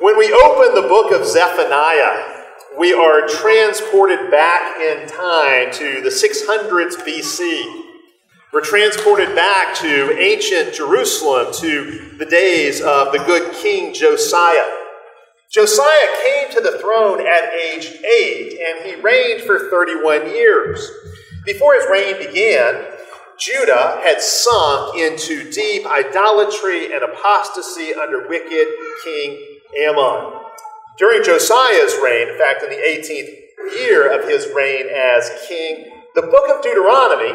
When we open the book of Zephaniah, we are transported back in time to the 600s BC. We're transported back to ancient Jerusalem, to the days of the good King Josiah. Josiah came to the throne at age 8, and he reigned for 31 years. Before his reign began, Judah had sunk into deep idolatry and apostasy under wicked King Amon. During Josiah's reign, in fact, in the 18th year of his reign as king, the book of Deuteronomy,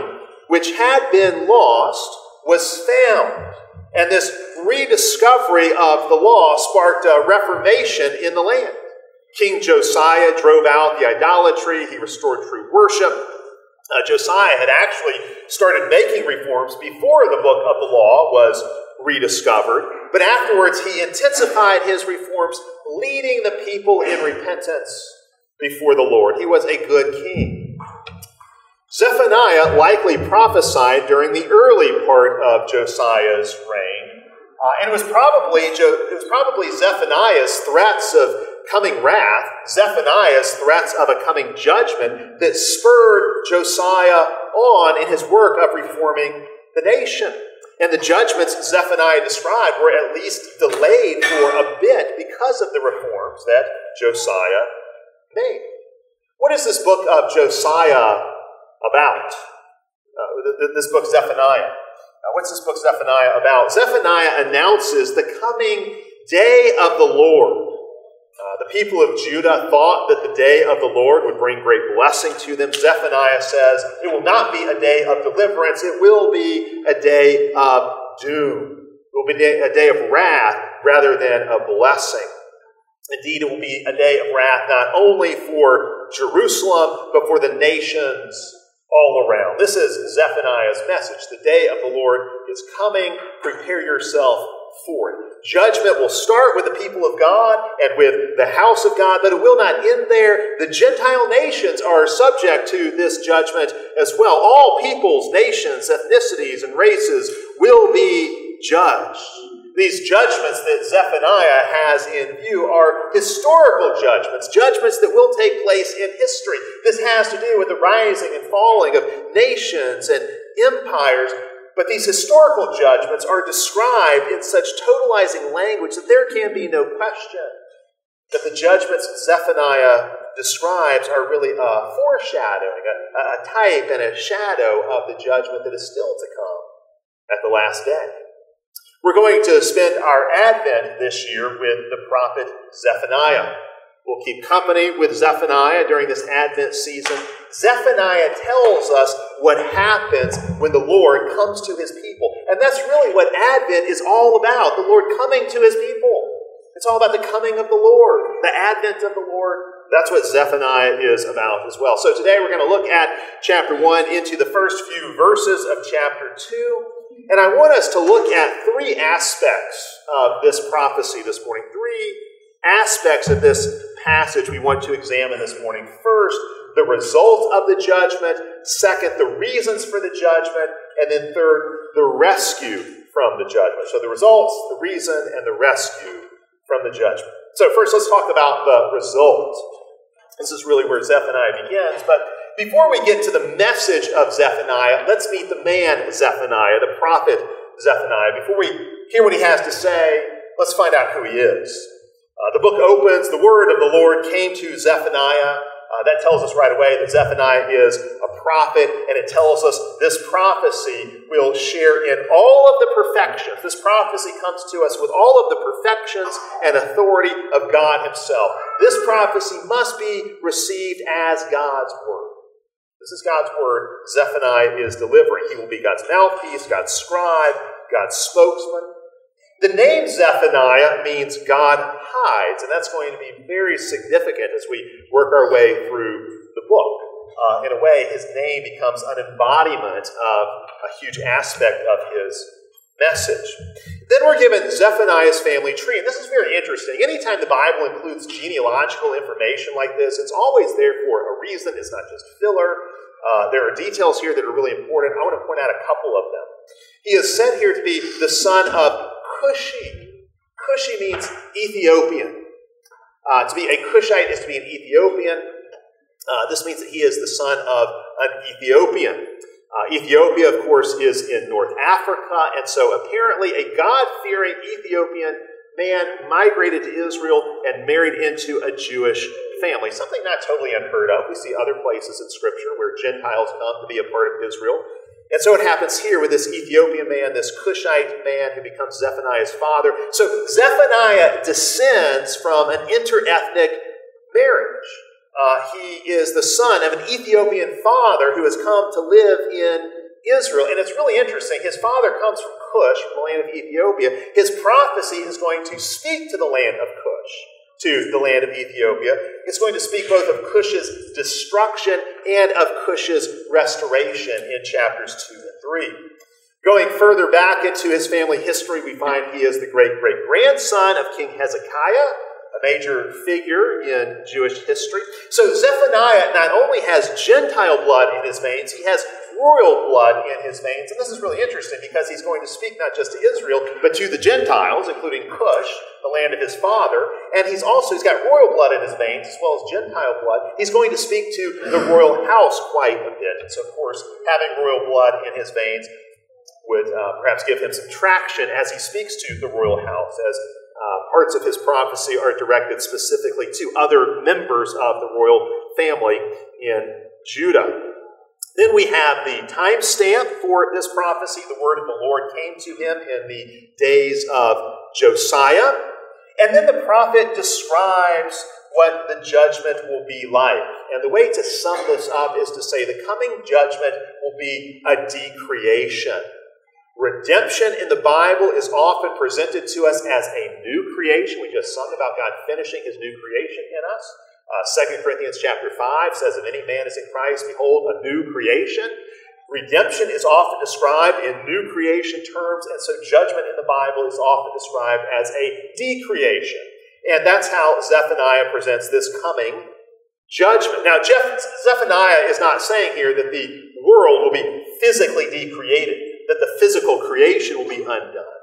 which had been lost, was found. And this rediscovery of the law sparked a reformation in the land. King Josiah drove out the idolatry, he restored true worship. Uh, Josiah had actually started making reforms before the book of the law was rediscovered. But afterwards, he intensified his reforms, leading the people in repentance before the Lord. He was a good king. Zephaniah likely prophesied during the early part of Josiah's reign, uh, and it was probably it was probably Zephaniah's threats of coming wrath, Zephaniah's threats of a coming judgment that spurred Josiah on in his work of reforming the nation. And the judgments Zephaniah described were at least delayed for a bit because of the reforms that Josiah made. What is this book of Josiah about? Uh, this book, Zephaniah. Uh, what's this book, Zephaniah, about? Zephaniah announces the coming day of the Lord. People of Judah thought that the day of the Lord would bring great blessing to them. Zephaniah says it will not be a day of deliverance, it will be a day of doom. It will be a day of wrath rather than a blessing. Indeed, it will be a day of wrath not only for Jerusalem, but for the nations all around. This is Zephaniah's message. The day of the Lord is coming. Prepare yourself for it. Judgment will start with the people of God and with the house of God, but it will not end there. The Gentile nations are subject to this judgment as well. All peoples, nations, ethnicities, and races will be judged. These judgments that Zephaniah has in view are historical judgments, judgments that will take place in history. This has to do with the rising and falling of nations and empires but these historical judgments are described in such totalizing language that there can be no question that the judgments Zephaniah describes are really a foreshadowing, a, a type and a shadow of the judgment that is still to come at the last day. We're going to spend our Advent this year with the prophet Zephaniah. We'll keep company with Zephaniah during this Advent season. Zephaniah tells us what happens when the Lord comes to his people. And that's really what Advent is all about the Lord coming to his people. It's all about the coming of the Lord, the Advent of the Lord. That's what Zephaniah is about as well. So today we're going to look at chapter 1 into the first few verses of chapter 2. And I want us to look at three aspects of this prophecy this morning. Three aspects of this passage we want to examine this morning. First, the result of the judgment. Second, the reasons for the judgment. And then third, the rescue from the judgment. So the results, the reason, and the rescue from the judgment. So first, let's talk about the result. This is really where Zephaniah begins. But before we get to the message of Zephaniah, let's meet the man Zephaniah, the prophet Zephaniah. Before we hear what he has to say, let's find out who he is. Uh, the book opens, the word of the Lord came to Zephaniah. Uh, that tells us right away that Zephaniah is a prophet, and it tells us this prophecy will share in all of the perfections. This prophecy comes to us with all of the perfections and authority of God Himself. This prophecy must be received as God's word. This is God's word Zephaniah is delivering. He will be God's mouthpiece, God's scribe, God's spokesman. The name Zephaniah means God hides, and that's going to be very significant as we work our way through the book. Uh, in a way, his name becomes an embodiment of a huge aspect of his message. Then we're given Zephaniah's family tree, and this is very interesting. Anytime the Bible includes genealogical information like this, it's always there for a reason. It's not just filler. Uh, there are details here that are really important. I want to point out a couple of them. He is sent here to be the son of Cushi. Cushi means Ethiopian. Uh, to be a Cushite is to be an Ethiopian. Uh, this means that he is the son of an Ethiopian. Uh, Ethiopia, of course, is in North Africa, and so apparently a God fearing Ethiopian man migrated to Israel and married into a Jewish family. Something not totally unheard of. We see other places in Scripture where Gentiles come to be a part of Israel. And so it happens here with this Ethiopian man, this Cushite man who becomes Zephaniah's father. So Zephaniah descends from an interethnic marriage. Uh, he is the son of an Ethiopian father who has come to live in Israel. And it's really interesting. His father comes from Cush, from the land of Ethiopia. His prophecy is going to speak to the land of Cush to the land of Ethiopia. It's going to speak both of Cush's destruction and of Cush's restoration in chapters 2 and 3. Going further back into his family history, we find he is the great great grandson of King Hezekiah, a major figure in Jewish history. So Zephaniah not only has Gentile blood in his veins, he has royal blood in his veins. And this is really interesting because he's going to speak not just to Israel, but to the Gentiles, including Cush, the land of his father. And he's also, he's got royal blood in his veins as well as Gentile blood. He's going to speak to the royal house quite a bit. And so, of course, having royal blood in his veins would uh, perhaps give him some traction as he speaks to the royal house, as uh, parts of his prophecy are directed specifically to other members of the royal family in Judah. Then we have the timestamp for this prophecy. The word of the Lord came to him in the days of Josiah. And then the prophet describes what the judgment will be like. And the way to sum this up is to say the coming judgment will be a decreation. Redemption in the Bible is often presented to us as a new creation. We just sung about God finishing his new creation in us. Uh, 2 Corinthians chapter 5 says, If any man is in Christ, behold, a new creation. Redemption is often described in new creation terms, and so judgment in the Bible is often described as a decreation. And that's how Zephaniah presents this coming judgment. Now, Jeff, Zephaniah is not saying here that the world will be physically decreated, that the physical creation will be undone.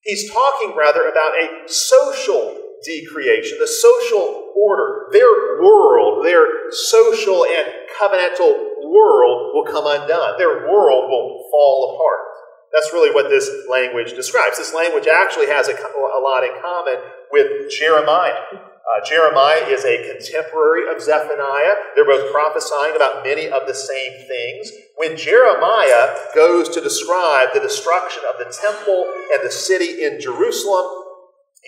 He's talking rather about a social decreation, the social order, their world, their social and covenantal world will come undone. Their world will fall apart. That's really what this language describes. This language actually has a, a lot in common with Jeremiah. Uh, Jeremiah is a contemporary of Zephaniah. They're both prophesying about many of the same things. When Jeremiah goes to describe the destruction of the temple and the city in Jerusalem,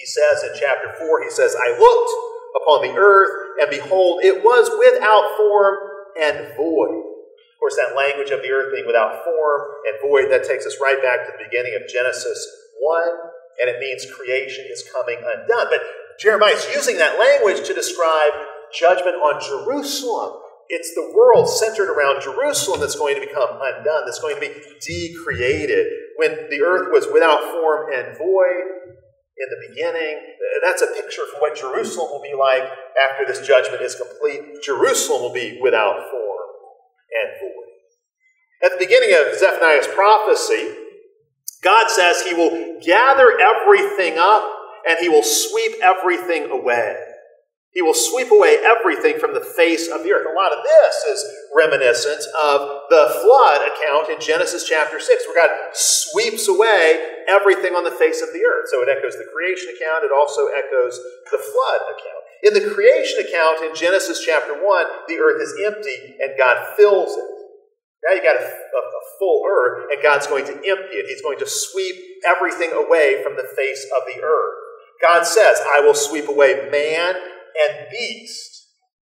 he says in chapter 4, he says, I looked upon the earth, and behold, it was without form and void. Of course, that language of the earth being without form and void, that takes us right back to the beginning of Genesis 1, and it means creation is coming undone. But Jeremiah is using that language to describe judgment on Jerusalem. It's the world centered around Jerusalem that's going to become undone, that's going to be decreated. When the earth was without form and void, in the beginning. That's a picture for what Jerusalem will be like after this judgment is complete. Jerusalem will be without form and void. At the beginning of Zephaniah's prophecy, God says he will gather everything up and he will sweep everything away. He will sweep away everything from the face of the earth. A lot of this is reminiscent of the flood account in Genesis chapter 6, where God sweeps away everything on the face of the earth. So it echoes the creation account, it also echoes the flood account. In the creation account in Genesis chapter 1, the earth is empty and God fills it. Now you got a, a, a full earth, and God's going to empty it. He's going to sweep everything away from the face of the earth. God says, I will sweep away man and beast.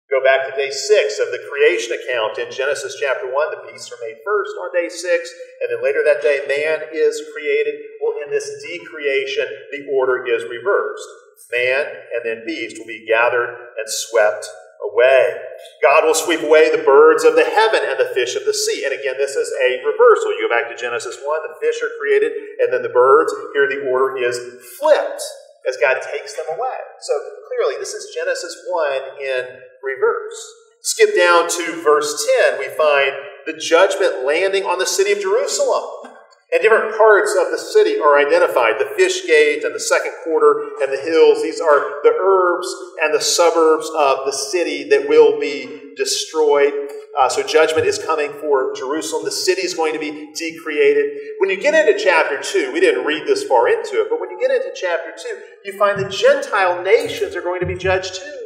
Go back to day six of the creation account in Genesis chapter 1. The beasts are made first on day six, and then later that day, man is created. Well, in this decreation, the order is reversed. Man and then beast will be gathered and swept away. God will sweep away the birds of the heaven and the fish of the sea. And again, this is a reversal. You go back to Genesis 1, the fish are created, and then the birds. Here the order is flipped as God takes them away. So clearly, this is Genesis 1 in reverse. Skip down to verse 10, we find the judgment landing on the city of Jerusalem. And different parts of the city are identified the fish gate and the second quarter and the hills. These are the herbs and the suburbs of the city that will be destroyed. Uh, so judgment is coming for Jerusalem. The city is going to be decreated. When you get into chapter 2, we didn't read this far into it, but when you get into chapter 2, you find the Gentile nations are going to be judged too.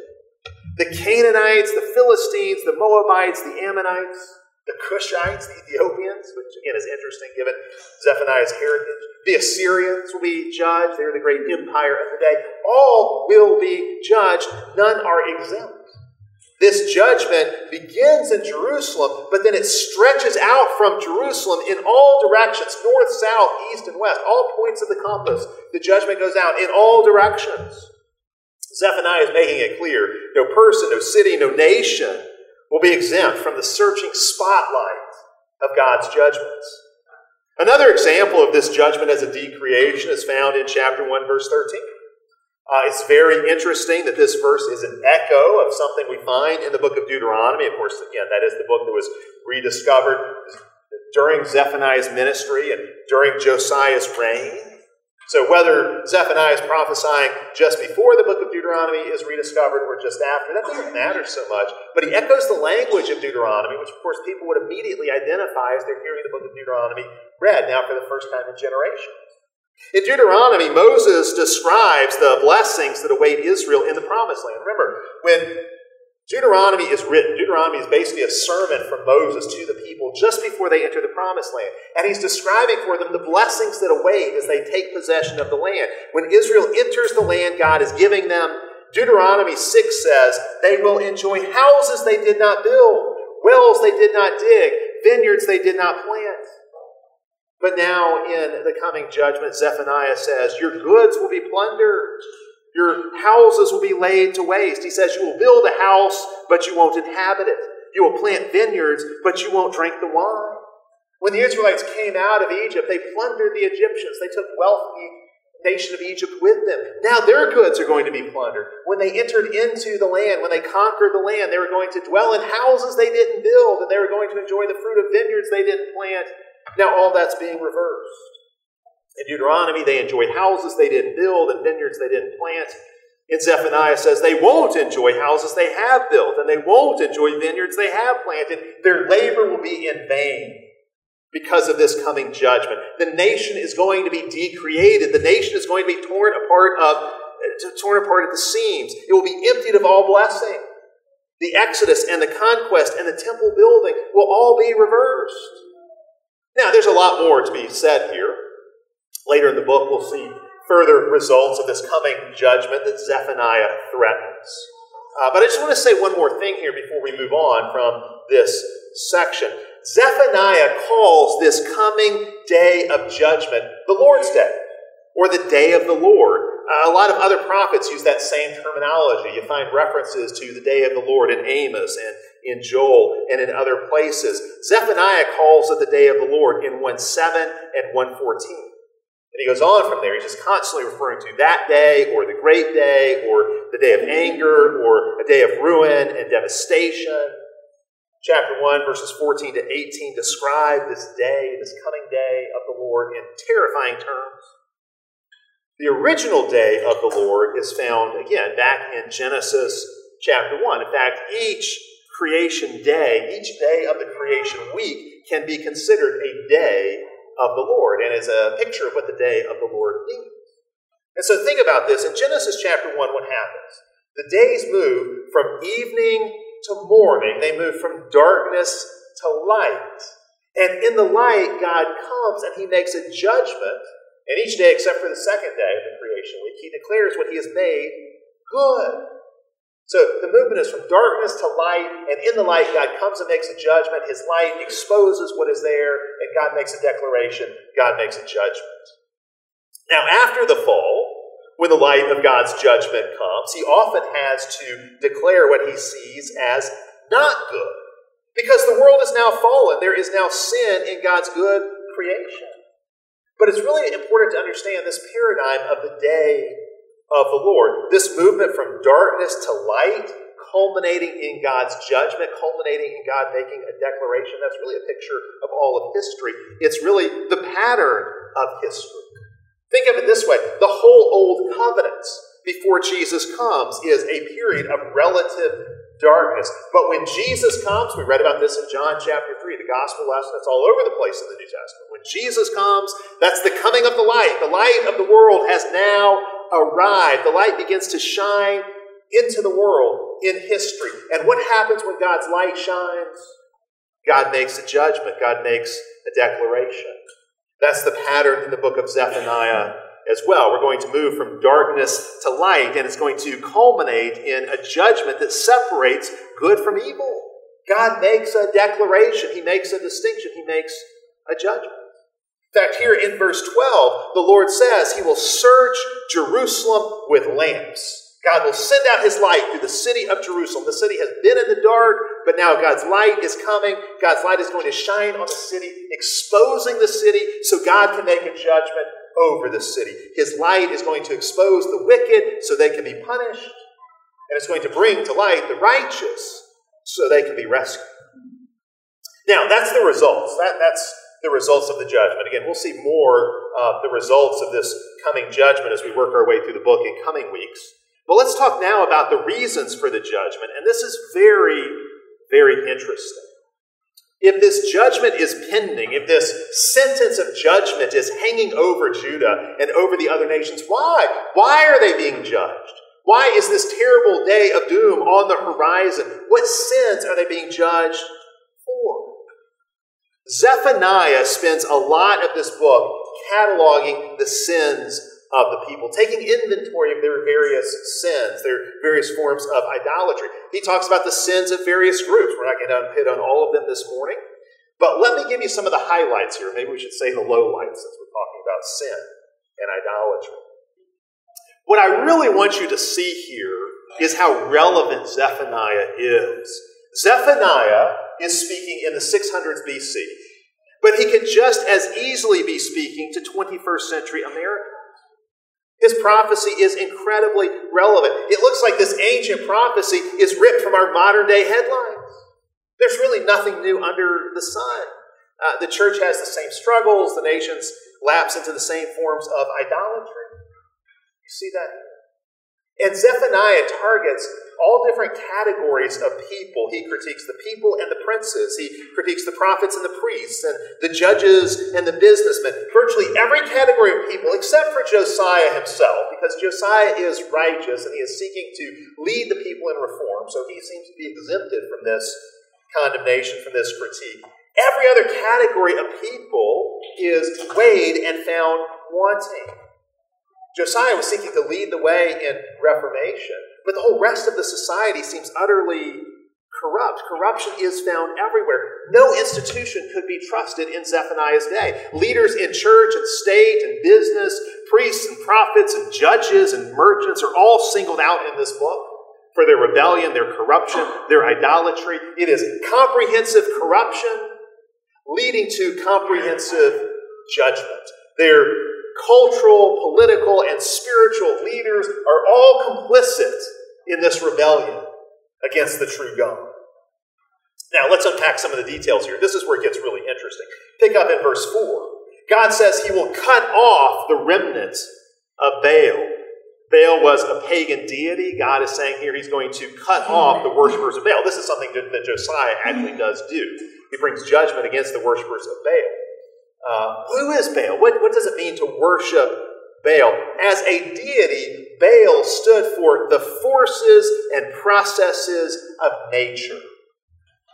The Canaanites, the Philistines, the Moabites, the Ammonites the Cushites, the Ethiopians, which again is interesting given Zephaniah's heritage. The Assyrians will be judged. They're the great empire of the day. All will be judged. None are exempt. This judgment begins in Jerusalem, but then it stretches out from Jerusalem in all directions north, south, east, and west, all points of the compass. The judgment goes out in all directions. Zephaniah is making it clear no person, no city, no nation will be exempt from the searching spotlight of God's judgments. Another example of this judgment as a decreation is found in chapter 1, verse 13. Uh, it's very interesting that this verse is an echo of something we find in the book of Deuteronomy. Of course, again, that is the book that was rediscovered during Zephaniah's ministry and during Josiah's reign. So whether Zephaniah is prophesying just before the book of Deuteronomy is rediscovered or just after, that doesn't matter so much. But he echoes the language of Deuteronomy, which of course people would immediately identify as they're hearing the book of Deuteronomy read now for the first time in generations. In Deuteronomy, Moses describes the blessings that await Israel in the promised land. Remember, when Deuteronomy is written. Deuteronomy is basically a sermon from Moses to the people just before they enter the promised land. And he's describing for them the blessings that await as they take possession of the land. When Israel enters the land God is giving them, Deuteronomy 6 says, they will enjoy houses they did not build, wells they did not dig, vineyards they did not plant. But now in the coming judgment, Zephaniah says, Your goods will be plundered. Your houses will be laid to waste. He says, You will build a house, but you won't inhabit it. You will plant vineyards, but you won't drink the wine. When the Israelites came out of Egypt, they plundered the Egyptians. They took wealth from the nation of Egypt with them. Now their goods are going to be plundered. When they entered into the land, when they conquered the land, they were going to dwell in houses they didn't build, and they were going to enjoy the fruit of vineyards they didn't plant. Now all that's being reversed. In Deuteronomy, they enjoyed houses they didn't build and vineyards they didn't plant. In Zephaniah says they won't enjoy houses they have built, and they won't enjoy vineyards they have planted. Their labor will be in vain because of this coming judgment. The nation is going to be decreated. The nation is going to be torn apart of uh, torn apart at the seams. It will be emptied of all blessing. The Exodus and the conquest and the temple building will all be reversed. Now, there's a lot more to be said here. Later in the book, we'll see further results of this coming judgment that Zephaniah threatens. Uh, but I just want to say one more thing here before we move on from this section. Zephaniah calls this coming day of judgment the Lord's Day, or the day of the Lord. Uh, a lot of other prophets use that same terminology. You find references to the day of the Lord in Amos and in Joel and in other places. Zephaniah calls it the day of the Lord in 1 7 and 114. And he goes on from there. He's just constantly referring to that day or the great day or the day of anger or a day of ruin and devastation. Chapter 1, verses 14 to 18 describe this day, this coming day of the Lord in terrifying terms. The original day of the Lord is found, again, back in Genesis chapter 1. In fact, each creation day, each day of the creation week, can be considered a day of the Lord and is a picture of what the day of the Lord means. And so think about this. In Genesis chapter 1, what happens? The days move from evening to morning, they move from darkness to light. And in the light, God comes and he makes a judgment. And each day, except for the second day of the creation week, he declares what he has made good. So the movement is from darkness to light, and in the light, God comes and makes a judgment. His light exposes what is there, and God makes a declaration. God makes a judgment. Now, after the fall, when the light of God's judgment comes, he often has to declare what he sees as not good. Because the world is now fallen, there is now sin in God's good creation. But it's really important to understand this paradigm of the day of the Lord. This movement from darkness to light culminating in God's judgment, culminating in God making a declaration. That's really a picture of all of history. It's really the pattern of history. Think of it this way the whole Old Covenant before Jesus comes is a period of relative darkness. But when Jesus comes, we read about this in John chapter 3, the gospel lesson, it's all over the place in the New Testament. When Jesus comes, that's the coming of the light. The light of the world has now arrived. The light begins to shine into the world in history. And what happens when God's light shines? God makes a judgment, God makes a declaration. That's the pattern in the book of Zephaniah as well. We're going to move from darkness to light, and it's going to culminate in a judgment that separates good from evil. God makes a declaration, He makes a distinction, He makes a judgment. In fact, here in verse 12, the Lord says He will search Jerusalem with lamps. God will send out his light through the city of Jerusalem. The city has been in the dark, but now God's light is coming. God's light is going to shine on the city, exposing the city so God can make a judgment over the city. His light is going to expose the wicked so they can be punished, and it's going to bring to light the righteous so they can be rescued. Now, that's the results. That, that's the results of the judgment. Again, we'll see more of the results of this coming judgment as we work our way through the book in coming weeks. But let's talk now about the reasons for the judgment. And this is very, very interesting. If this judgment is pending, if this sentence of judgment is hanging over Judah and over the other nations, why? Why are they being judged? Why is this terrible day of doom on the horizon? What sins are they being judged for? Zephaniah spends a lot of this book cataloging the sins of the people, taking inventory of their various sins, their various forms of idolatry. He talks about the sins of various groups. We're not going to hit on all of them this morning, but let me give you some of the highlights here. Maybe we should say the lowlights since we're talking about sin and idolatry. What I really want you to see here is how relevant Zephaniah is. Zephaniah is speaking in the 600s BC, but he could just as easily be speaking to 21st century America. His prophecy is incredibly relevant. It looks like this ancient prophecy is ripped from our modern day headlines. There's really nothing new under the sun. Uh, the church has the same struggles, the nations lapse into the same forms of idolatry. You see that? And Zephaniah targets all different categories of people. He critiques the people and the princes. He critiques the prophets and the priests and the judges and the businessmen. Virtually every category of people except for Josiah himself, because Josiah is righteous and he is seeking to lead the people in reform. So he seems to be exempted from this condemnation, from this critique. Every other category of people is weighed and found wanting. Josiah was seeking to lead the way in reformation, but the whole rest of the society seems utterly corrupt. Corruption is found everywhere. No institution could be trusted in Zephaniah's day. Leaders in church and state and business, priests and prophets and judges and merchants are all singled out in this book for their rebellion, their corruption, their idolatry. It is comprehensive corruption leading to comprehensive judgment. Their cultural, political, and spiritual leaders are all complicit in this rebellion against the true God. Now, let's unpack some of the details here. This is where it gets really interesting. Pick up in verse 4. God says he will cut off the remnants of Baal. Baal was a pagan deity. God is saying here he's going to cut off the worshippers of Baal. This is something that Josiah actually does do. He brings judgment against the worshippers of Baal. Uh, who is Baal? What, what does it mean to worship Baal? As a deity, Baal stood for the forces and processes of nature.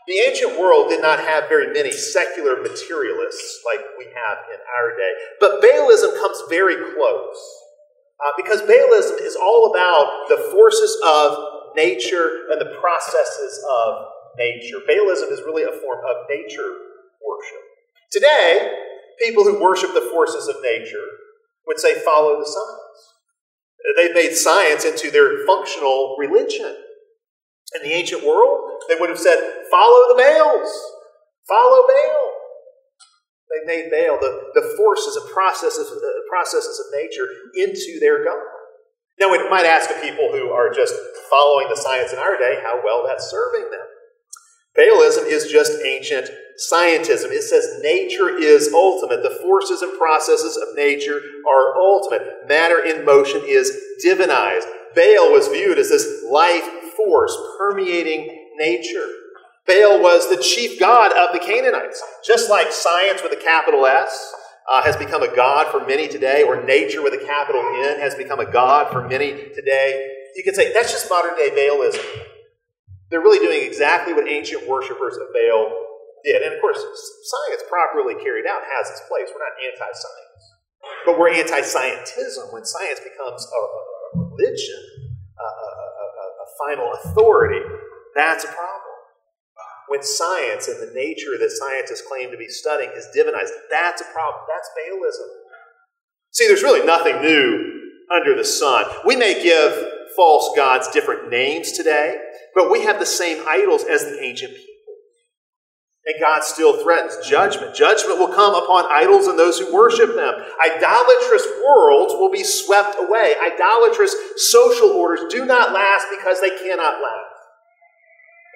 The ancient world did not have very many secular materialists like we have in our day, but Baalism comes very close. Uh, because Baalism is all about the forces of nature and the processes of nature. Baalism is really a form of nature worship. Today, people who worship the forces of nature would say, follow the science. They've made science into their functional religion. In the ancient world, they would have said, follow the Baals, follow Baal. They made Baal the, the forces and processes, uh, processes of nature into their God. Now, we might ask the people who are just following the science in our day, how well that's serving them. Baalism is just ancient scientism. It says nature is ultimate. The forces and processes of nature are ultimate. Matter in motion is divinized. Baal was viewed as this life force permeating nature. Baal was the chief god of the Canaanites. Just like science with a capital S uh, has become a god for many today, or nature with a capital N has become a god for many today, you could say that's just modern day Baalism. They're really doing exactly what ancient worshippers of Baal did. And of course, science properly carried out has its place. We're not anti science. But we're anti scientism when science becomes a, religion, a, a, a final authority. That's a problem. When science and the nature that scientists claim to be studying is divinized, that's a problem. That's Baalism. See, there's really nothing new under the sun. We may give false gods different names today, but we have the same idols as the ancient people. And God still threatens judgment. Judgment will come upon idols and those who worship them. Idolatrous worlds will be swept away. Idolatrous social orders do not last because they cannot last.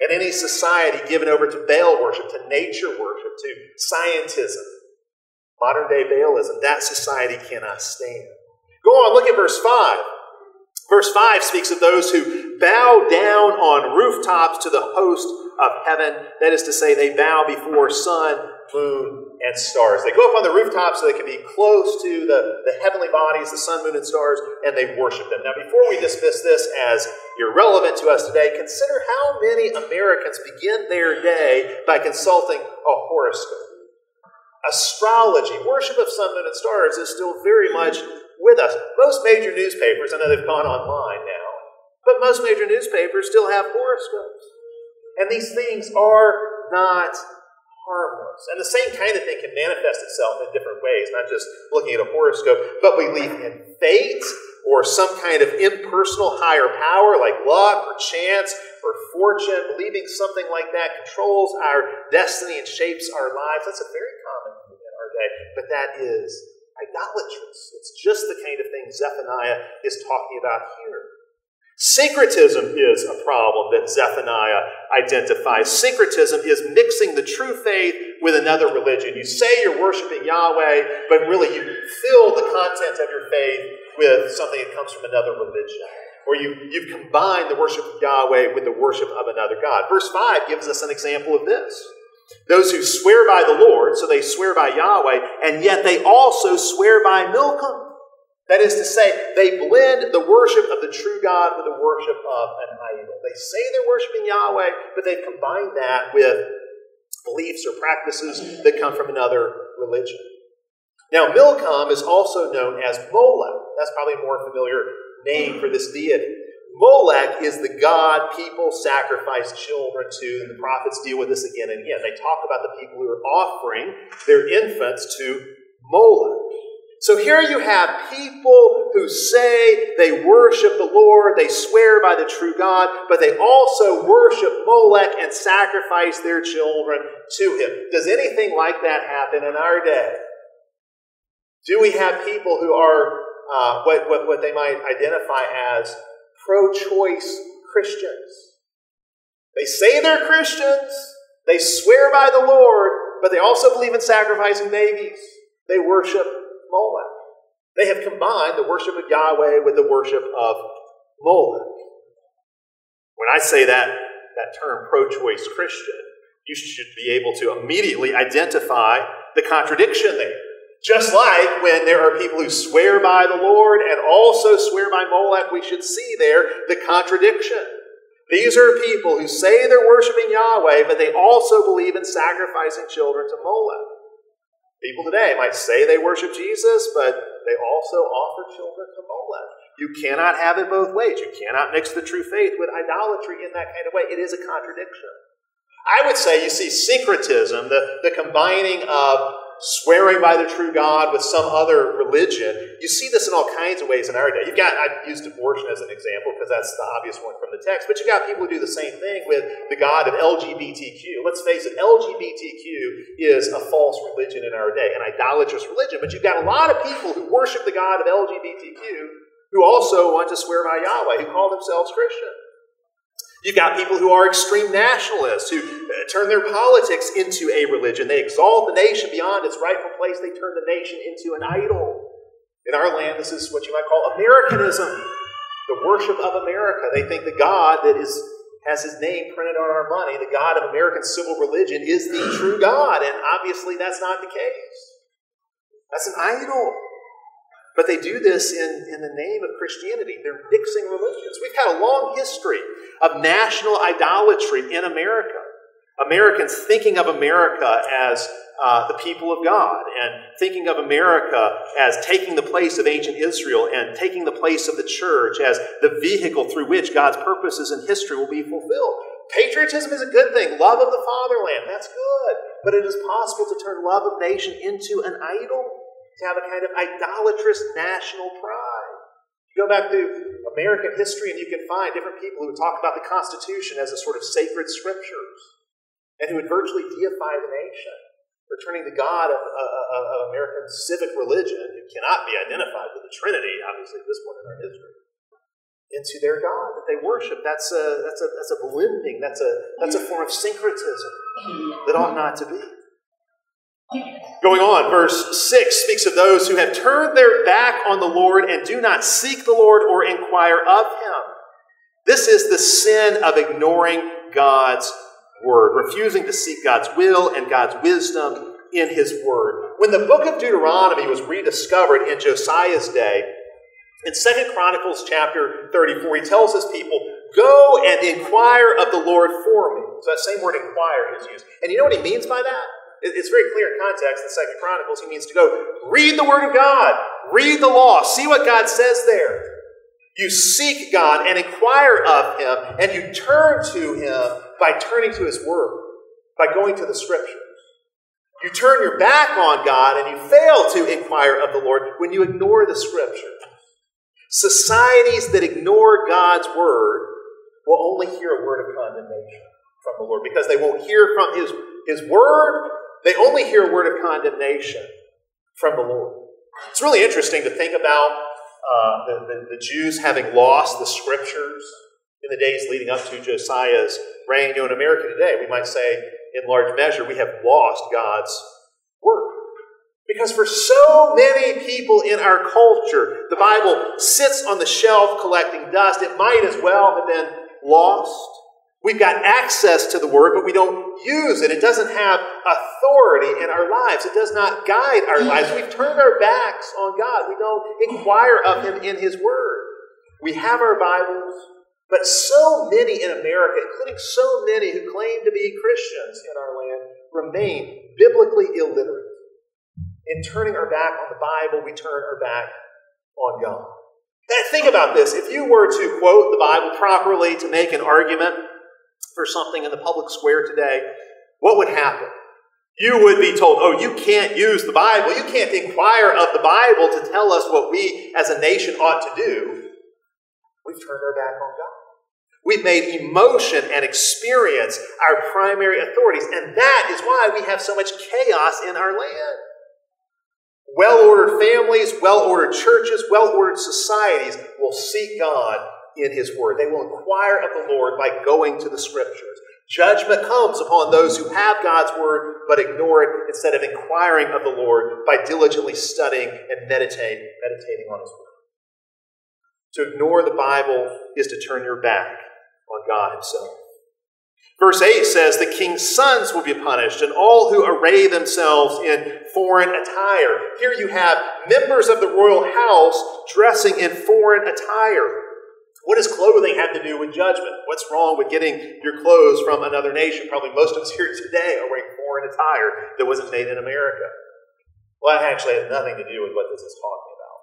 And any society given over to Baal worship, to nature worship, to scientism, modern day Baalism, that society cannot stand. Go on, look at verse 5. Verse 5 speaks of those who bow down on rooftops to the host of heaven. That is to say, they bow before sun, moon, and stars. They go up on the rooftops so they can be close to the, the heavenly bodies, the sun, moon, and stars, and they worship them. Now, before we dismiss this as irrelevant to us today, consider how many Americans begin their day by consulting a horoscope. Astrology, worship of sun, moon, and stars is still very much with us. Most major newspapers, I know they've gone online now, but most major newspapers still have horoscopes. And these things are not harmless. And the same kind of thing can manifest itself in different ways, not just looking at a horoscope, but we believe in fate or some kind of impersonal higher power like luck or chance or fortune, believing something like that controls our destiny and shapes our lives. That's a very common thing in our day, but that is idolatrous. It's just the kind of thing Zephaniah is talking about here. Syncretism is a problem that Zephaniah identifies. Syncretism is mixing the true faith with another religion. You say you're worshiping Yahweh, but really you fill the content of your faith with something that comes from another religion. Or you, you've combined the worship of Yahweh with the worship of another God. Verse 5 gives us an example of this. Those who swear by the Lord, so they swear by Yahweh, and yet they also swear by Milcom. That is to say, they blend the worship of the true God with the worship of an idol. They say they're worshiping Yahweh, but they combine that with beliefs or practices that come from another religion. Now, Milcom is also known as Molech. That's probably a more familiar name for this deity. Molech is the god people sacrifice children to, and the prophets deal with this again and again. They talk about the people who are offering their infants to Molech. So here you have people who say they worship the Lord, they swear by the true God, but they also worship Molech and sacrifice their children to him. Does anything like that happen in our day? Do we have people who are uh, what, what, what they might identify as pro choice Christians. They say they're Christians, they swear by the Lord, but they also believe in sacrificing babies. They worship Moloch. They have combined the worship of Yahweh with the worship of Moloch. When I say that, that term pro choice Christian, you should be able to immediately identify the contradiction there. Just like when there are people who swear by the Lord and also swear by Molech, we should see there the contradiction. These are people who say they're worshiping Yahweh, but they also believe in sacrificing children to Molech. People today might say they worship Jesus, but they also offer children to Molech. You cannot have it both ways. You cannot mix the true faith with idolatry in that kind of way. It is a contradiction. I would say you see syncretism, the, the combining of swearing by the true God with some other religion. You see this in all kinds of ways in our day. You've got, I used abortion as an example because that's the obvious one from the text, but you've got people who do the same thing with the God of LGBTQ. Let's face it, LGBTQ is a false religion in our day, an idolatrous religion, but you've got a lot of people who worship the God of LGBTQ who also want to swear by Yahweh, who call themselves Christian. You've got people who are extreme nationalists who uh, turn their politics into a religion. They exalt the nation beyond its rightful place. They turn the nation into an idol. In our land, this is what you might call Americanism, the worship of America. They think the God that is has his name printed on our money, the God of American civil religion, is the true God. And obviously, that's not the case. That's an idol. But they do this in, in the name of Christianity. They're mixing religions. We've had a long history of national idolatry in America. Americans thinking of America as uh, the people of God and thinking of America as taking the place of ancient Israel and taking the place of the church as the vehicle through which God's purposes in history will be fulfilled. Patriotism is a good thing. Love of the fatherland, that's good. But it is possible to turn love of nation into an idol, to have a kind of idolatrous national pride. You go back to American history and you can find different people who talk about the Constitution as a sort of sacred scriptures and who would virtually deify the nation returning the God of, of, of, American civic religion, who cannot be identified with the Trinity, obviously, at this point in our history, into their God that they worship. That's a, that's a, that's a blending, that's a, that's a form of syncretism that ought not to be. Going on, verse 6 speaks of those who have turned their back on the Lord and do not seek the Lord or inquire of him. This is the sin of ignoring God's word, refusing to seek God's will and God's wisdom in his word. When the book of Deuteronomy was rediscovered in Josiah's day, in Second Chronicles chapter 34, he tells his people, Go and inquire of the Lord for me. So that same word inquire is used. And you know what he means by that? It's very clear in context in Second Chronicles. He means to go read the Word of God, read the law, see what God says there. You seek God and inquire of Him, and you turn to Him by turning to His Word, by going to the Scriptures. You turn your back on God and you fail to inquire of the Lord when you ignore the Scriptures. Societies that ignore God's Word will only hear a word of condemnation from the Lord because they won't hear from His, his Word, they only hear a word of condemnation from the Lord. It's really interesting to think about uh, the, the, the Jews having lost the Scriptures in the days leading up to Josiah's reign. You know, in America today, we might say, in large measure, we have lost God's Word. Because for so many people in our culture, the Bible sits on the shelf collecting dust. It might as well have been lost. We've got access to the Word, but we don't use it. It doesn't have authority in our lives. It does not guide our lives. We've turned our backs on God. We don't inquire of Him in His Word. We have our Bibles, but so many in America, including so many who claim to be Christians in our land, remain biblically illiterate. In turning our back on the Bible, we turn our back on God. Think about this. If you were to quote the Bible properly to make an argument for something in the public square today, what would happen? You would be told, oh, you can't use the Bible. You can't inquire of the Bible to tell us what we as a nation ought to do. We've turned our back on God. We've made emotion and experience our primary authorities, and that is why we have so much chaos in our land. Well ordered families, well ordered churches, well ordered societies will seek God in His Word. They will inquire of the Lord by going to the Scriptures. Judgment comes upon those who have God's Word but ignore it instead of inquiring of the Lord by diligently studying and meditating, meditating on His Word. To ignore the Bible is to turn your back on God Himself. Verse 8 says, The king's sons will be punished, and all who array themselves in foreign attire. Here you have members of the royal house dressing in foreign attire. What does clothing have to do with judgment? What's wrong with getting your clothes from another nation? Probably most of us here today are wearing foreign attire that wasn't made in America. Well, that actually has nothing to do with what this is talking about.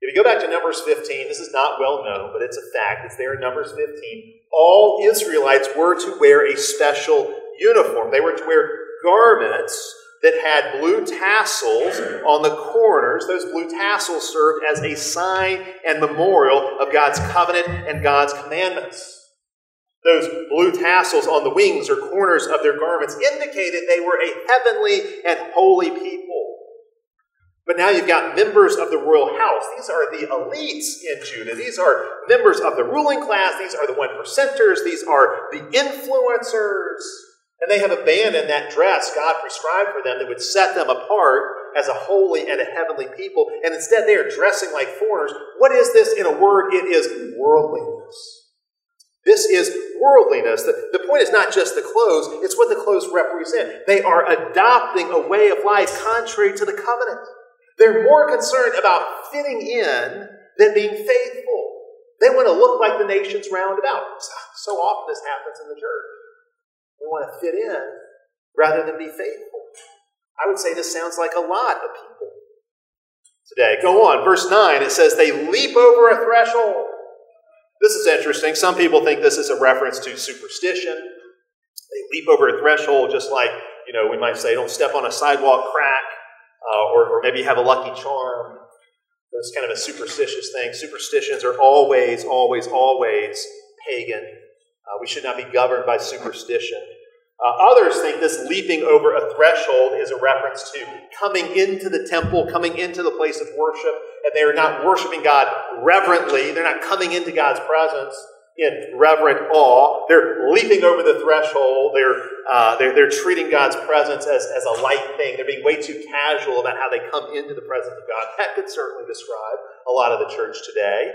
if you go back to Numbers 15, this is not well known, but it's a fact. It's there in Numbers 15. All Israelites were to wear a special uniform. They were to wear garments that had blue tassels on the corners. Those blue tassels served as a sign and memorial of God's covenant and God's commandments. Those blue tassels on the wings or corners of their garments indicated they were a heavenly and holy people. But now you've got members of the royal house. These are the elites in Judah. These are members of the ruling class. These are the one percenters. These are the influencers. And they have abandoned that dress God prescribed for them that would set them apart as a holy and a heavenly people. And instead, they are dressing like foreigners. What is this in a word? It is worldliness. This is worldliness. The, the point is not just the clothes, it's what the clothes represent. They are adopting a way of life contrary to the covenant. They're more concerned about fitting in than being faithful. They want to look like the nations round about. So often this happens in the church. Want to fit in rather than be faithful. I would say this sounds like a lot of people today. Go on, verse 9, it says, They leap over a threshold. This is interesting. Some people think this is a reference to superstition. They leap over a threshold just like, you know, we might say, don't step on a sidewalk crack, uh, or, or maybe have a lucky charm. That's kind of a superstitious thing. Superstitions are always, always, always pagan. Uh, we should not be governed by superstition. Uh, others think this leaping over a threshold is a reference to coming into the temple, coming into the place of worship, and they are not worshiping God reverently. They're not coming into God's presence in reverent awe. They're leaping over the threshold. They're, uh, they're, they're treating God's presence as, as a light thing. They're being way too casual about how they come into the presence of God. That could certainly describe a lot of the church today.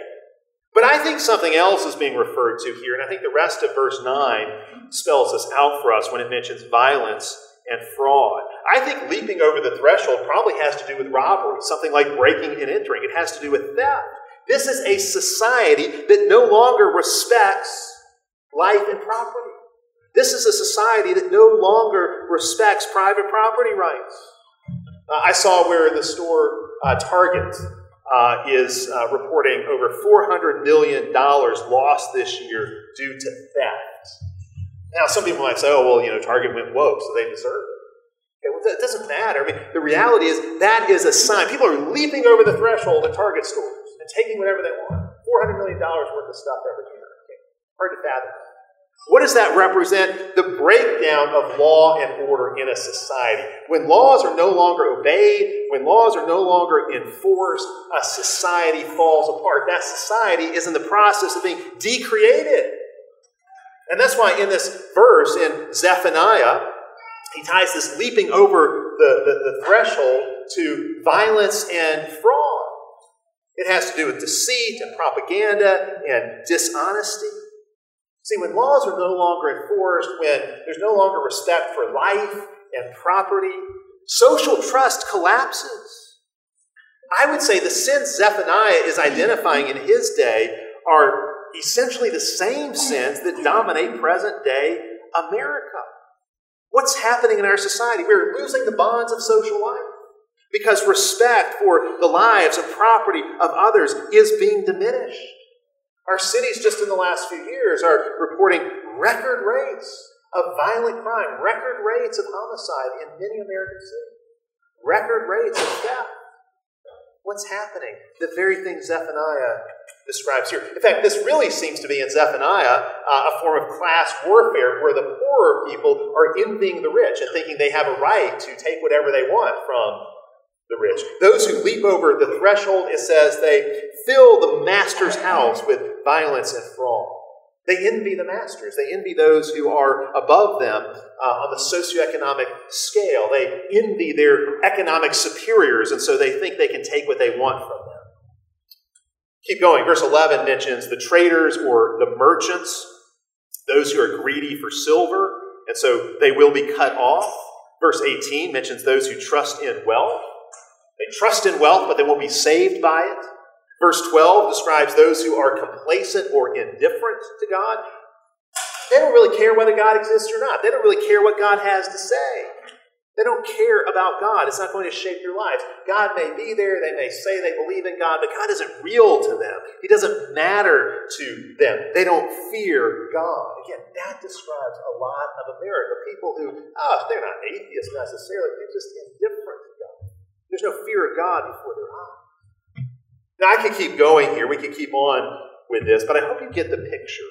But I think something else is being referred to here, and I think the rest of verse 9 spells this out for us when it mentions violence and fraud. I think leaping over the threshold probably has to do with robbery, something like breaking and entering. It has to do with theft. This is a society that no longer respects life and property. This is a society that no longer respects private property rights. Uh, I saw where the store uh, Target uh, is uh, reporting over $400 million lost this year due to theft. Now, some people might say, oh, well, you know, Target went woke, so they deserve it. Okay, well, that doesn't matter. I mean, the reality is that is a sign. People are leaping over the threshold at Target stores and taking whatever they want. $400 million worth of stuff every year. Okay, hard to fathom. What does that represent? The breakdown of law and order in a society. When laws are no longer obeyed, when laws are no longer enforced, a society falls apart. That society is in the process of being decreated. And that's why in this verse in Zephaniah, he ties this leaping over the, the, the threshold to violence and fraud. It has to do with deceit and propaganda and dishonesty. See, when laws are no longer enforced, when there's no longer respect for life and property, social trust collapses. I would say the sins Zephaniah is identifying in his day are essentially the same sins that dominate present day America. What's happening in our society? We're losing the bonds of social life because respect for the lives and property of others is being diminished. Our cities, just in the last few years, are reporting record rates of violent crime, record rates of homicide in many American cities, record rates of death. What's happening? The very thing Zephaniah describes here. In fact, this really seems to be in Zephaniah uh, a form of class warfare where the poorer people are envying the rich and thinking they have a right to take whatever they want from the rich. Those who leap over the threshold, it says, they fill the master's house with violence and fraud. They envy the masters. They envy those who are above them uh, on the socioeconomic scale. They envy their economic superiors, and so they think they can take what they want from them. Keep going. Verse 11 mentions the traders or the merchants, those who are greedy for silver, and so they will be cut off. Verse 18 mentions those who trust in wealth. They trust in wealth, but they won't be saved by it. Verse 12 describes those who are complacent or indifferent to God. They don't really care whether God exists or not. They don't really care what God has to say. They don't care about God. It's not going to shape your lives. God may be there. They may say they believe in God, but God isn't real to them. He doesn't matter to them. They don't fear God. Again, that describes a lot of America. People who, oh, they're not atheists necessarily. They're just indifferent. There's no fear of God before their eyes. Now, I could keep going here. We could keep on with this, but I hope you get the picture.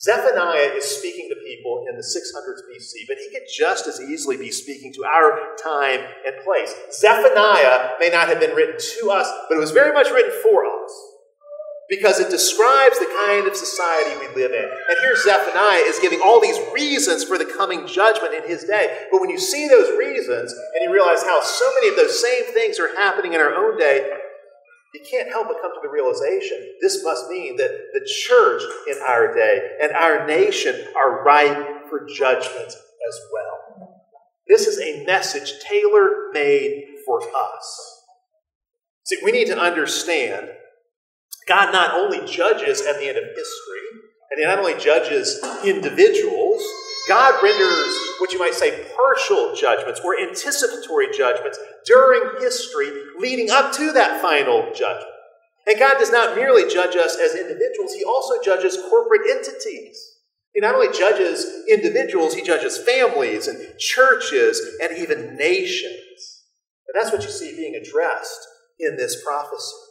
Zephaniah is speaking to people in the 600s BC, but he could just as easily be speaking to our time and place. Zephaniah may not have been written to us, but it was very much written for us because it describes the kind of society we live in. And here Zephaniah is giving all these reasons for the coming judgment in his day. But when you see those reasons and you realize how so many of those same things are happening in our own day, you can't help but come to the realization this must mean that the church in our day and our nation are ripe for judgment as well. This is a message tailor made for us. See, we need to understand God not only judges at the end of history, and He not only judges individuals, God renders what you might say partial judgments or anticipatory judgments during history leading up to that final judgment. And God does not merely judge us as individuals, He also judges corporate entities. He not only judges individuals, He judges families and churches and even nations. And that's what you see being addressed in this prophecy.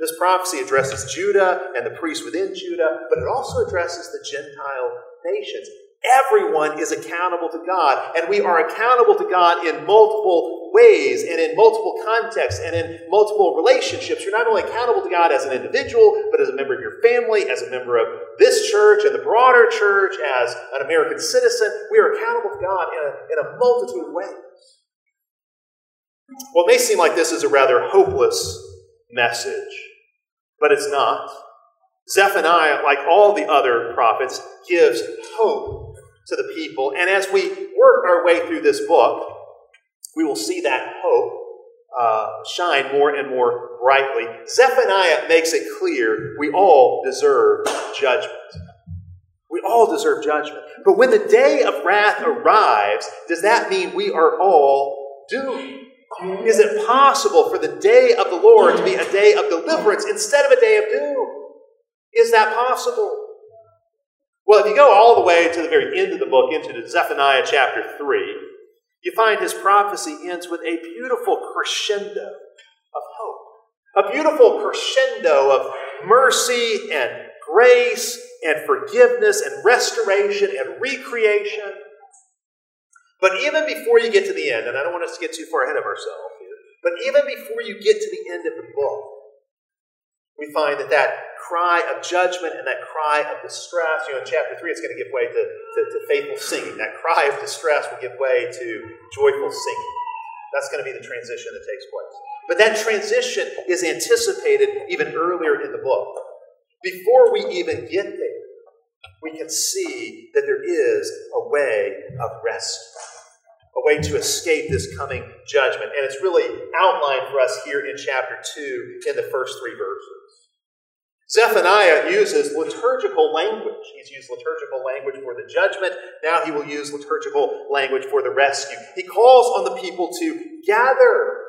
This prophecy addresses Judah and the priests within Judah, but it also addresses the Gentile nations. Everyone is accountable to God, and we are accountable to God in multiple ways and in multiple contexts and in multiple relationships. You're not only accountable to God as an individual, but as a member of your family, as a member of this church and the broader church, as an American citizen. We are accountable to God in a, in a multitude of ways. It may seem like this is a rather hopeless message, but it's not. Zephaniah, like all the other prophets, gives hope to the people. And as we work our way through this book, we will see that hope uh, shine more and more brightly. Zephaniah makes it clear we all deserve judgment. We all deserve judgment. But when the day of wrath arrives, does that mean we are all doomed? Is it possible for the day of the Lord to be a day of deliverance instead of a day of doom? Is that possible? Well, if you go all the way to the very end of the book, into Zephaniah chapter 3, you find his prophecy ends with a beautiful crescendo of hope. A beautiful crescendo of mercy and grace and forgiveness and restoration and recreation. But even before you get to the end, and I don't want us to get too far ahead of ourselves here, but even before you get to the end of the book, we find that that cry of judgment and that cry of distress, you know, in chapter 3, it's going to give way to, to, to faithful singing. That cry of distress will give way to joyful singing. That's going to be the transition that takes place. But that transition is anticipated even earlier in the book. Before we even get there, we can see that there is a way of rescue a way to escape this coming judgment. And it's really outlined for us here in chapter 2 in the first three verses. Zephaniah uses liturgical language. He's used liturgical language for the judgment. Now he will use liturgical language for the rescue. He calls on the people to gather.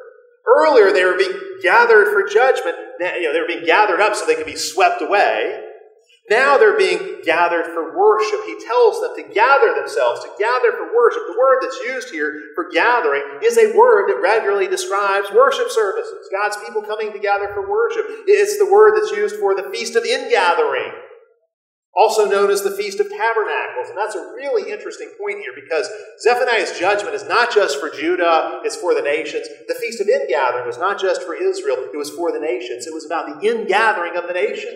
Earlier, they were being gathered for judgment. You know, they were being gathered up so they could be swept away. Now they're being gathered for worship. He tells them to gather themselves, to gather for worship. The word that's used here for gathering is a word that regularly describes worship services, God's people coming together for worship. It's the word that's used for the Feast of Ingathering, also known as the Feast of Tabernacles. And that's a really interesting point here because Zephaniah's judgment is not just for Judah, it's for the nations. The Feast of Ingathering was not just for Israel, it was for the nations. It was about the ingathering of the nations.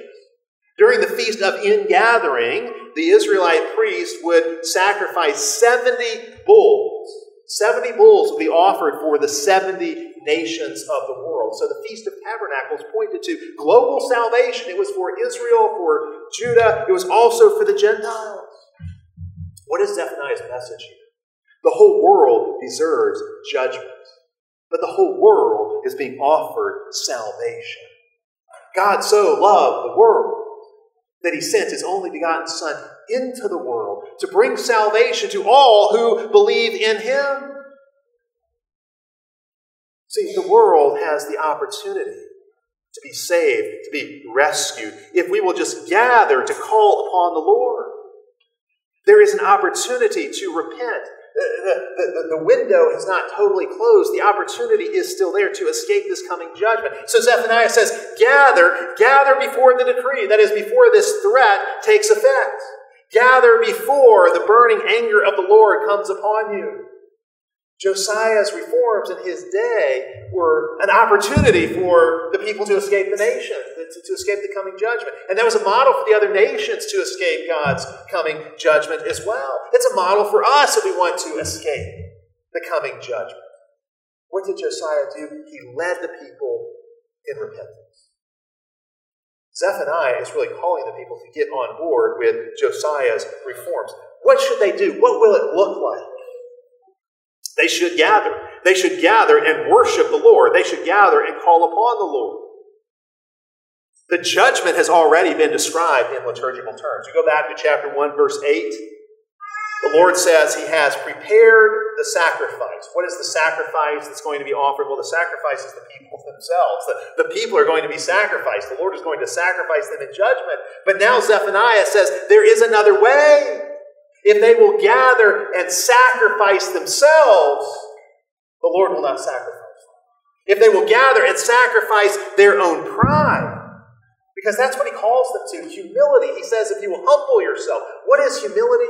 During the Feast of Ingathering, the Israelite priest would sacrifice 70 bulls. 70 bulls would be offered for the 70 nations of the world. So the Feast of Tabernacles pointed to global salvation. It was for Israel, for Judah, it was also for the Gentiles. What is Zephaniah's message here? The whole world deserves judgment, but the whole world is being offered salvation. God so loved the world that he sent his only begotten Son into the world to bring salvation to all who believe in him. See, the world has the opportunity to be saved, to be rescued, if we will just gather to call upon the Lord. There is an opportunity to repent the, the, the, window is not totally closed. The opportunity is still there to escape this coming judgment. So Zephaniah says, Gather, gather before the decree. That is, before this threat takes effect. Gather before the burning anger of the Lord comes upon you. Josiah's reforms in his day were an opportunity for the people to escape the nation, to, to, escape the coming judgment. And that was a model for the other nations to escape God's coming judgment as well. It's a model for us if we want to escape the coming judgment. What did Josiah do? He led the people in repentance. Zephaniah is really calling the people to get on board with Josiah's reforms. What should they do? What will it look like? They should gather. They should gather and worship the Lord. They should gather and call upon the Lord. The judgment has already been described in liturgical terms. You go back to chapter 1, verse 8. The Lord says He has prepared the sacrifice. What is the sacrifice that's going to be offered? Well, the sacrifice is the people themselves. The, the people are going to be sacrificed. The Lord is going to sacrifice them in judgment. But now Zephaniah says there is another way. If they will gather and sacrifice themselves, the Lord will not sacrifice. If they will gather and sacrifice their own pride, because that's what he calls them to humility. He says, if you will humble yourself. What is humility?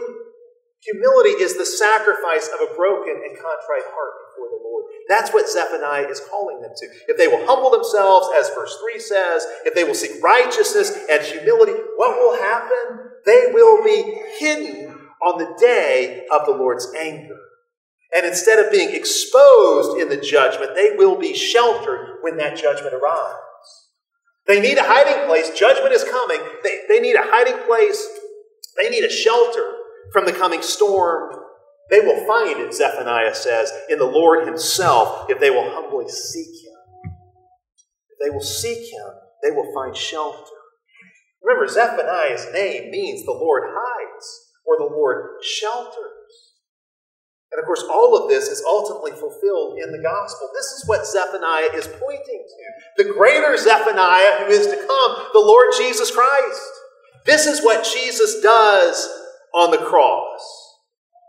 Humility is the sacrifice of a broken and contrite heart before the Lord. That's what Zephaniah is calling them to. If they will humble themselves, as verse 3 says, if they will seek righteousness and humility, what will happen? They will be hidden on the day of the Lord's anger. And instead of being exposed in the judgment, they will be sheltered when that judgment arrives. They need a hiding place. Judgment is coming. They, they need a hiding place. They need a shelter from the coming storm. They will find it, Zephaniah says, in the Lord Himself if they will humbly seek Him. If they will seek Him, they will find shelter. Remember, Zephaniah's name means the Lord hides or the Lord shelters. And of course, all of this is ultimately fulfilled in the gospel. This is what Zephaniah is pointing to. The greater Zephaniah who is to come, the Lord Jesus Christ. This is what Jesus does on the cross.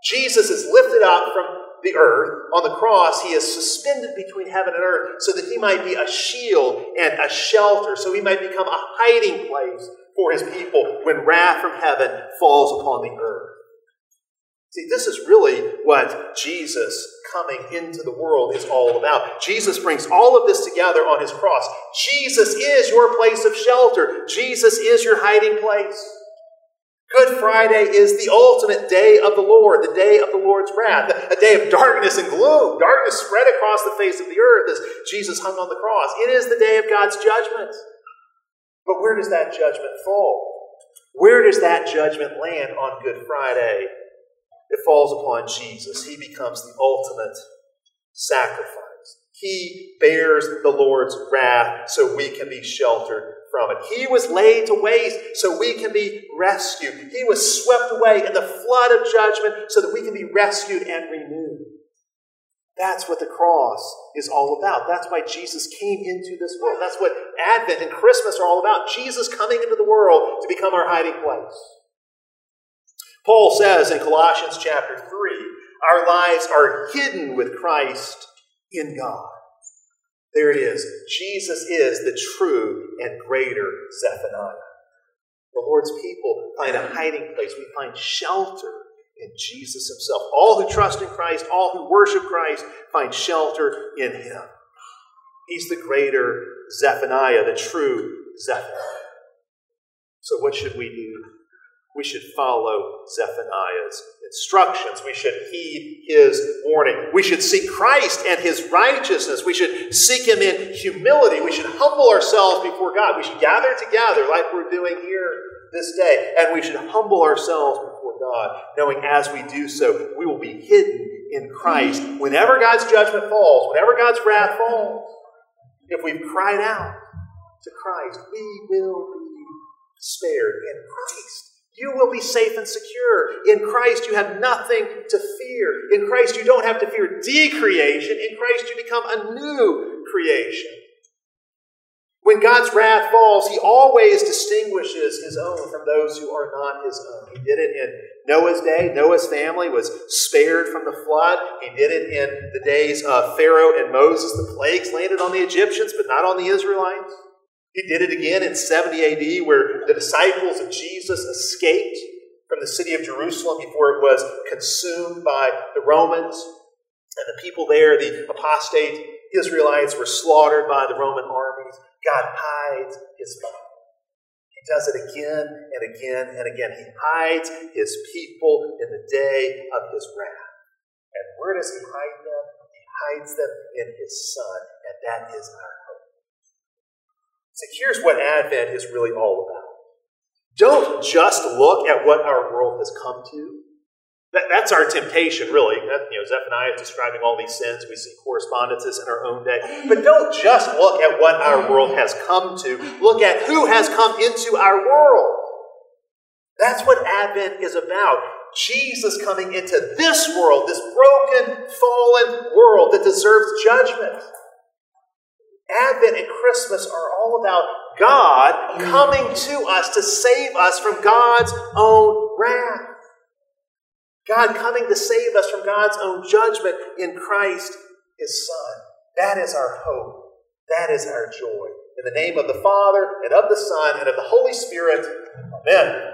Jesus is lifted up from the earth. On the cross, he is suspended between heaven and earth so that he might be a shield and a shelter, so he might become a hiding place for his people when wrath from heaven falls upon the earth. See, this is really what Jesus coming into the world is all about. Jesus brings all of this together on his cross. Jesus is your place of shelter, Jesus is your hiding place. Good Friday is the ultimate day of the Lord, the day of the Lord's wrath, a day of darkness and gloom. Darkness spread across the face of the earth as Jesus hung on the cross. It is the day of God's judgment. But where does that judgment fall? Where does that judgment land on Good Friday? It falls upon Jesus. He becomes the ultimate sacrifice. He bears the Lord's wrath so we can be sheltered from it. He was laid to waste so we can be rescued. He was swept away in the flood of judgment so that we can be rescued and renewed. That's what the cross is all about. That's why Jesus came into this world. That's what Advent and Christmas are all about. Jesus coming into the world to become our hiding place. Paul says in Colossians chapter 3 our lives are hidden with Christ in God. There it is. Jesus is the true and greater Zephaniah. The Lord's people find a hiding place. We find shelter in Jesus himself. All who trust in Christ, all who worship Christ, find shelter in him. He's the greater Zephaniah, the true Zephaniah. So, what should we do? We should follow Zephaniah's instructions. We should heed his warning. We should seek Christ and his righteousness. We should seek him in humility. We should humble ourselves before God. We should gather together like we're doing here this day. And we should humble ourselves before God, knowing as we do so, we will be hidden in Christ. Whenever God's judgment falls, whenever God's wrath falls, if we've cried out to Christ, we will be spared in Christ. You will be safe and secure. In Christ, you have nothing to fear. In Christ, you don't have to fear decreation. In Christ, you become a new creation. When God's wrath falls, he always distinguishes his own from those who are not his own. He did it in Noah's day. Noah's family was spared from the flood. He did it in the days of Pharaoh and Moses. The plagues landed on the Egyptians, but not on the Israelites. He did it again in 70 AD, where the disciples of Jesus escaped from the city of Jerusalem before it was consumed by the Romans. And the people there, the apostate Israelites, were slaughtered by the Roman armies. God hides his people. He does it again and again and again. He hides his people in the day of his wrath. And where does he hide them? He hides them in his Son, and that is our hope. So here's what Advent is really all about. Don't just look at what our world has come to. That, that's our temptation, really. That, you know, Zephaniah is describing all these sins. We see correspondences in our own day. But don't just look at what our world has come to. Look at who has come into our world. That's what Advent is about. Jesus coming into this world, this broken, fallen world that deserves judgment. Advent and Christmas are all about God coming to us to save us from God's own wrath. God coming to save us from God's own judgment in Christ, His Son. That is our hope. That is our joy. In the name of the Father, and of the Son, and of the Holy Spirit, Amen.